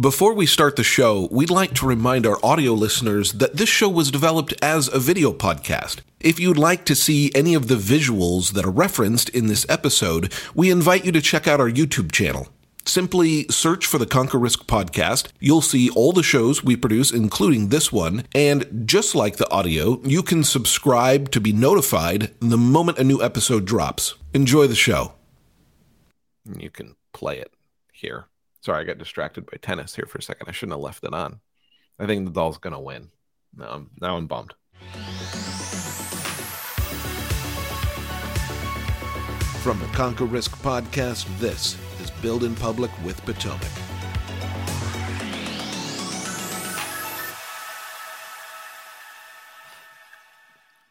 Before we start the show, we'd like to remind our audio listeners that this show was developed as a video podcast. If you'd like to see any of the visuals that are referenced in this episode, we invite you to check out our YouTube channel. Simply search for the Conquer Risk podcast. You'll see all the shows we produce, including this one. And just like the audio, you can subscribe to be notified the moment a new episode drops. Enjoy the show. You can play it here. Sorry, I got distracted by tennis here for a second. I shouldn't have left it on. I think the doll's to win. Now I'm, now I'm bummed. From the Conquer Risk podcast, this is Build in Public with Potomac.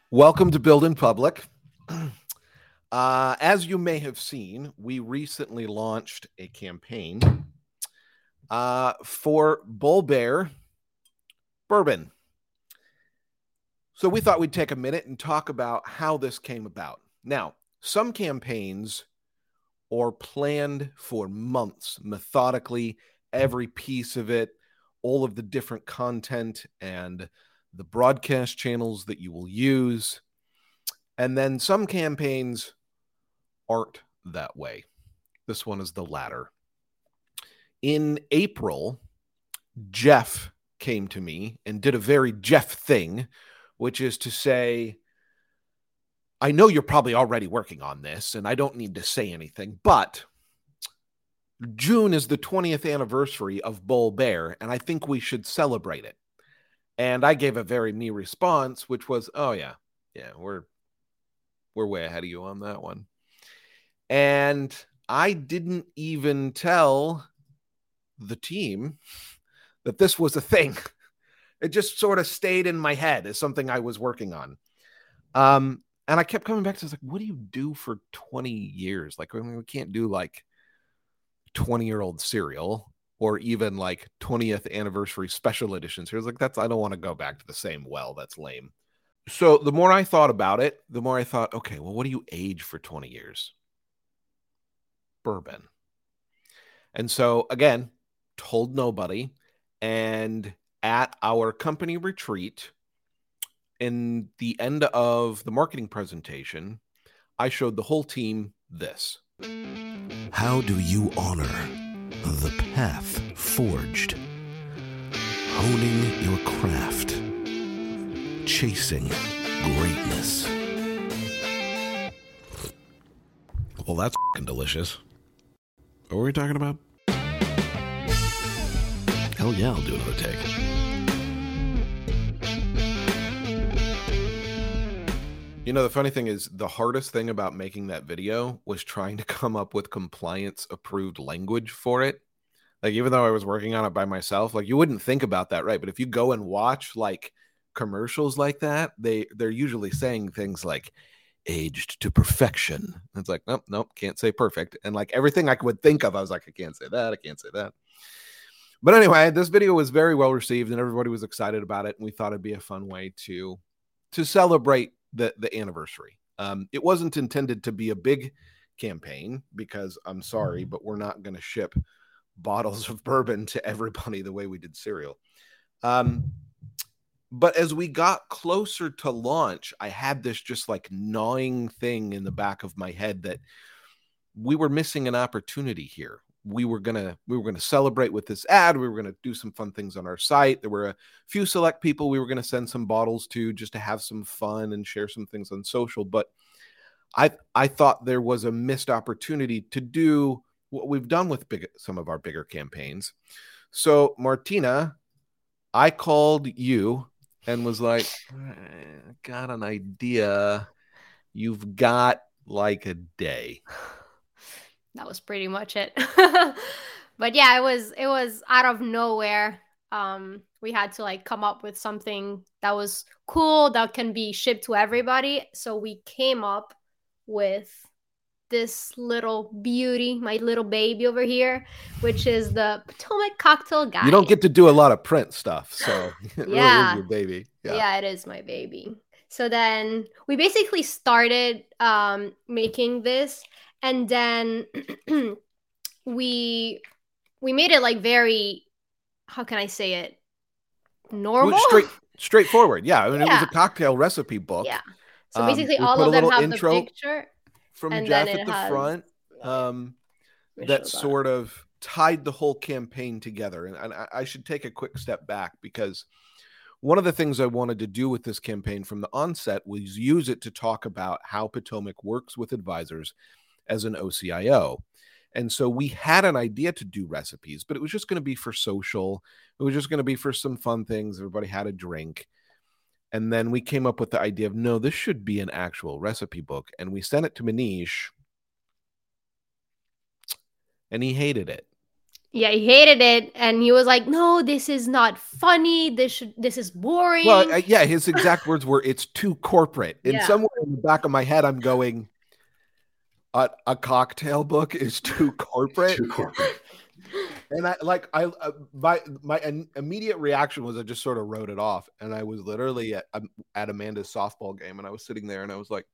Welcome to Build in Public. Uh, as you may have seen, we recently launched a campaign uh, for Bull Bear Bourbon. So we thought we'd take a minute and talk about how this came about. Now, some campaigns are planned for months, methodically, every piece of it, all of the different content and the broadcast channels that you will use. And then some campaigns aren't that way. This one is the latter. In April, Jeff came to me and did a very Jeff thing, which is to say, I know you're probably already working on this, and I don't need to say anything, but June is the 20th anniversary of Bull Bear, and I think we should celebrate it. And I gave a very me response, which was, "Oh yeah, yeah, we're we're way ahead of you on that one." And I didn't even tell the team that this was a thing. It just sort of stayed in my head as something I was working on. Um, and I kept coming back to this, like, what do you do for 20 years? Like, I mean, we can't do like 20 year old cereal or even like 20th anniversary special editions. Here, like, that's, I don't want to go back to the same well. That's lame. So the more I thought about it, the more I thought, okay, well, what do you age for 20 years? Bourbon. And so again, told nobody. And at our company retreat, in the end of the marketing presentation, I showed the whole team this. How do you honor the path forged? Honing your craft, chasing greatness. Well, that's delicious. What were we talking about? Hell yeah, I'll do another take. You know, the funny thing is, the hardest thing about making that video was trying to come up with compliance approved language for it. Like, even though I was working on it by myself, like, you wouldn't think about that, right? But if you go and watch like commercials like that, they they're usually saying things like aged to perfection. it's like, nope, nope, can't say perfect. And like everything I would think of, I was like, I can't say that, I can't say that. But anyway, this video was very well received and everybody was excited about it. And we thought it'd be a fun way to to celebrate the the anniversary. Um, it wasn't intended to be a big campaign because I'm sorry, but we're not going to ship bottles of bourbon to everybody the way we did cereal. Um, but as we got closer to launch, I had this just like gnawing thing in the back of my head that we were missing an opportunity here we were gonna we were gonna celebrate with this ad. We were gonna do some fun things on our site. There were a few select people we were gonna send some bottles to just to have some fun and share some things on social. But I I thought there was a missed opportunity to do what we've done with big some of our bigger campaigns. So Martina, I called you and was like, I got an idea. You've got like a day that was pretty much it. but yeah, it was it was out of nowhere. Um, we had to like come up with something that was cool that can be shipped to everybody. So we came up with this little beauty, my little baby over here, which is the Potomac Cocktail Guide. You don't get to do a lot of print stuff, so yeah, your baby. Yeah. yeah, it is my baby. So then we basically started um, making this and then we we made it like very how can I say it? Normal, straight, straightforward. Yeah, I mean, yeah. it was a cocktail recipe book. Yeah. So um, basically, um, all of them have the picture from Jeff at the has... front. Um, that sort of tied the whole campaign together. And, and I, I should take a quick step back because one of the things I wanted to do with this campaign from the onset was use it to talk about how Potomac works with advisors as an OCIO. And so we had an idea to do recipes, but it was just going to be for social. It was just going to be for some fun things. Everybody had a drink. And then we came up with the idea of no, this should be an actual recipe book. And we sent it to Manish, and he hated it. Yeah, he hated it, and he was like, "No, this is not funny. This should, this is boring." Well, uh, yeah, his exact words were, "It's too corporate." And yeah. somewhere in the back of my head, I'm going, "A, a cocktail book is too corporate." too corporate. And I like I uh, my my immediate reaction was I just sort of wrote it off, and I was literally at um, at Amanda's softball game, and I was sitting there, and I was like,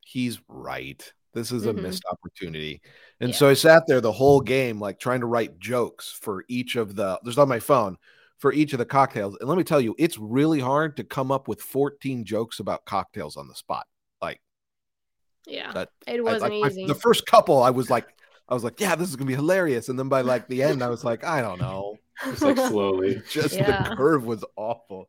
"He's right." This is a mm-hmm. missed opportunity. And yeah. so I sat there the whole game, like trying to write jokes for each of the, there's on my phone for each of the cocktails. And let me tell you, it's really hard to come up with 14 jokes about cocktails on the spot. Like, yeah, that, it wasn't I, I, easy. I, the first couple, I was like, I was like, yeah, this is gonna be hilarious. And then by like the end, I was like, I don't know. It's like slowly. Just yeah. the curve was awful.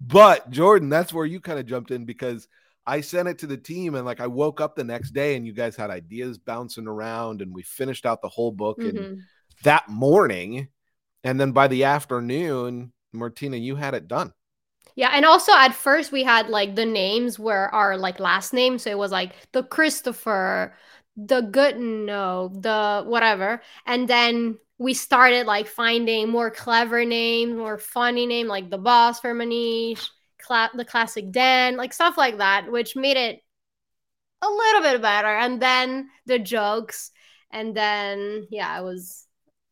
But Jordan, that's where you kind of jumped in because I sent it to the team and like I woke up the next day and you guys had ideas bouncing around and we finished out the whole book mm-hmm. and that morning and then by the afternoon Martina you had it done. Yeah, and also at first we had like the names were our like last name so it was like the Christopher, the good no, the whatever. And then we started like finding more clever names, more funny name like the boss for Manish cla- the classic Dan, like stuff like that, which made it a little bit better. And then the jokes, and then yeah, it was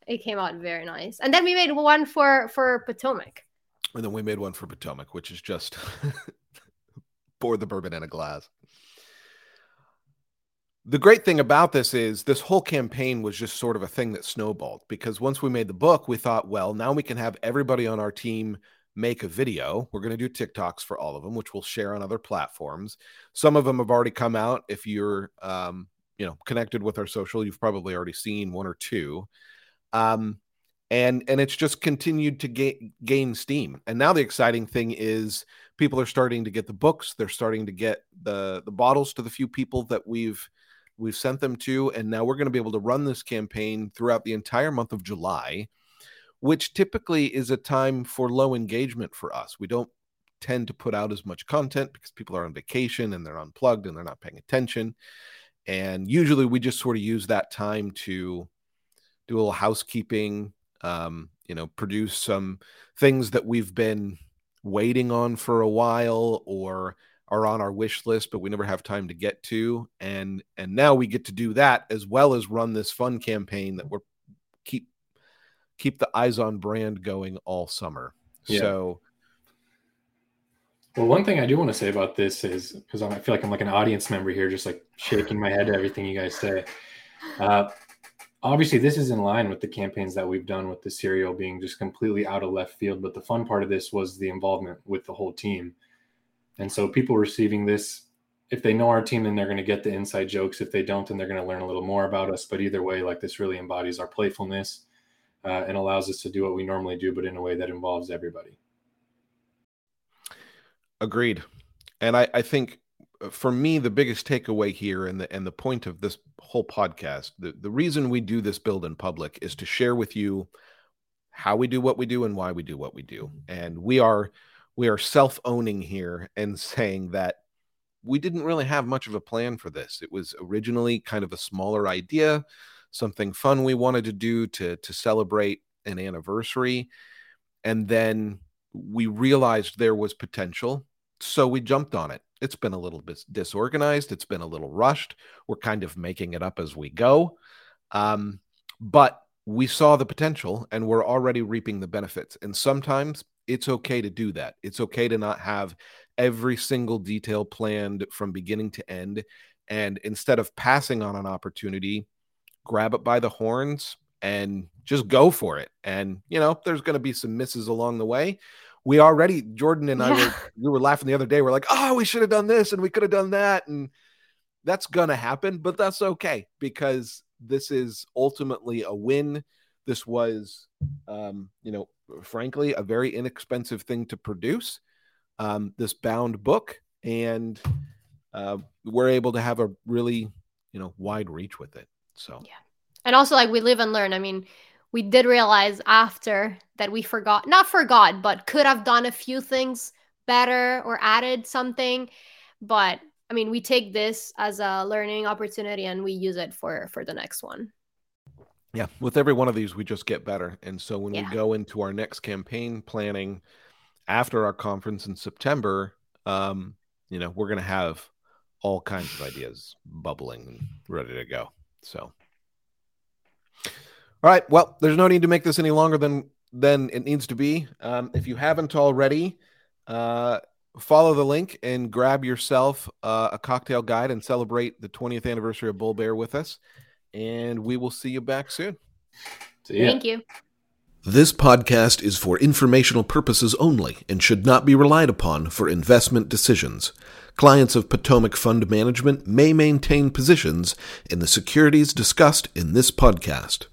it came out very nice. And then we made one for for Potomac. And then we made one for Potomac, which is just pour the bourbon in a glass. The great thing about this is this whole campaign was just sort of a thing that snowballed because once we made the book, we thought, well, now we can have everybody on our team make a video. We're going to do TikToks for all of them, which we'll share on other platforms. Some of them have already come out. If you're, um, you know, connected with our social, you've probably already seen one or two. Um, and and it's just continued to gain gain steam. And now the exciting thing is people are starting to get the books. They're starting to get the the bottles to the few people that we've we've sent them to, and now we're going to be able to run this campaign throughout the entire month of July which typically is a time for low engagement for us. We don't tend to put out as much content because people are on vacation and they're unplugged and they're not paying attention. And usually we just sort of use that time to do a little housekeeping, um, you know, produce some things that we've been waiting on for a while or are on our wish list but we never have time to get to and and now we get to do that as well as run this fun campaign that we're keep keep the eyes on brand going all summer. Yeah. So well, one thing I do want to say about this is because I feel like I'm like an audience member here, just like shaking my head to everything you guys say. Uh, obviously, this is in line with the campaigns that we've done with the cereal being just completely out of left field. But the fun part of this was the involvement with the whole team. And so people receiving this, if they know our team, then they're going to get the inside jokes. If they don't, then they're going to learn a little more about us. But either way, like this really embodies our playfulness uh, and allows us to do what we normally do, but in a way that involves everybody. Agreed. And I, I think Uh, for me, the biggest takeaway here and the and the point of this whole podcast, the, the reason we do this build in public is to share with you how we do what we do and why we do what we do. Mm-hmm. And we are we are self-owning here and saying that we didn't really have much of a plan for this. It was originally kind of a smaller idea something fun we wanted to do to to celebrate an anniversary and then we realized there was potential so we jumped on it. It's been a little bit disorganized. It's been a little rushed. We're kind of making it up as we go. Um, but we saw the potential and we're already reaping the benefits. And sometimes it's okay to do that. It's okay to not have every single detail planned from beginning to end. And instead of passing on an opportunity grab it by the horns and just go for it. And you know, there's going to be some misses along the way. We already, Jordan and I were we were laughing the other day. We're like, oh, we should have done this and we could have done that, and that's to happen. But that's okay because this is ultimately a win. This was, um, you know, frankly, a very inexpensive thing to produce. Um, this bound book, and uh, we're able to have a really, you know, wide reach with it. So Yeah. and also like we live and learn i mean we did realize after that we forgot not forgot but could have done a few things better or added something but i mean we take this as a learning opportunity and we use it for for the next one Yeah, with every one of these, we just get better. And so when Yeah. we go into our next campaign planning after our conference in September, um, you know, we're going to have all kinds of ideas bubbling and ready to go. So, all right. Well, there's no need to make this any longer than than it needs to be. Um, if you haven't already, uh, follow the link and grab yourself uh, a cocktail guide and celebrate the 20th anniversary of Bull Bear with us. And we will see you back soon. So, yeah. thank you This podcast is for informational purposes only and should not be relied upon for investment decisions. Clients of Potomac Fund Management may maintain positions in the securities discussed in this podcast.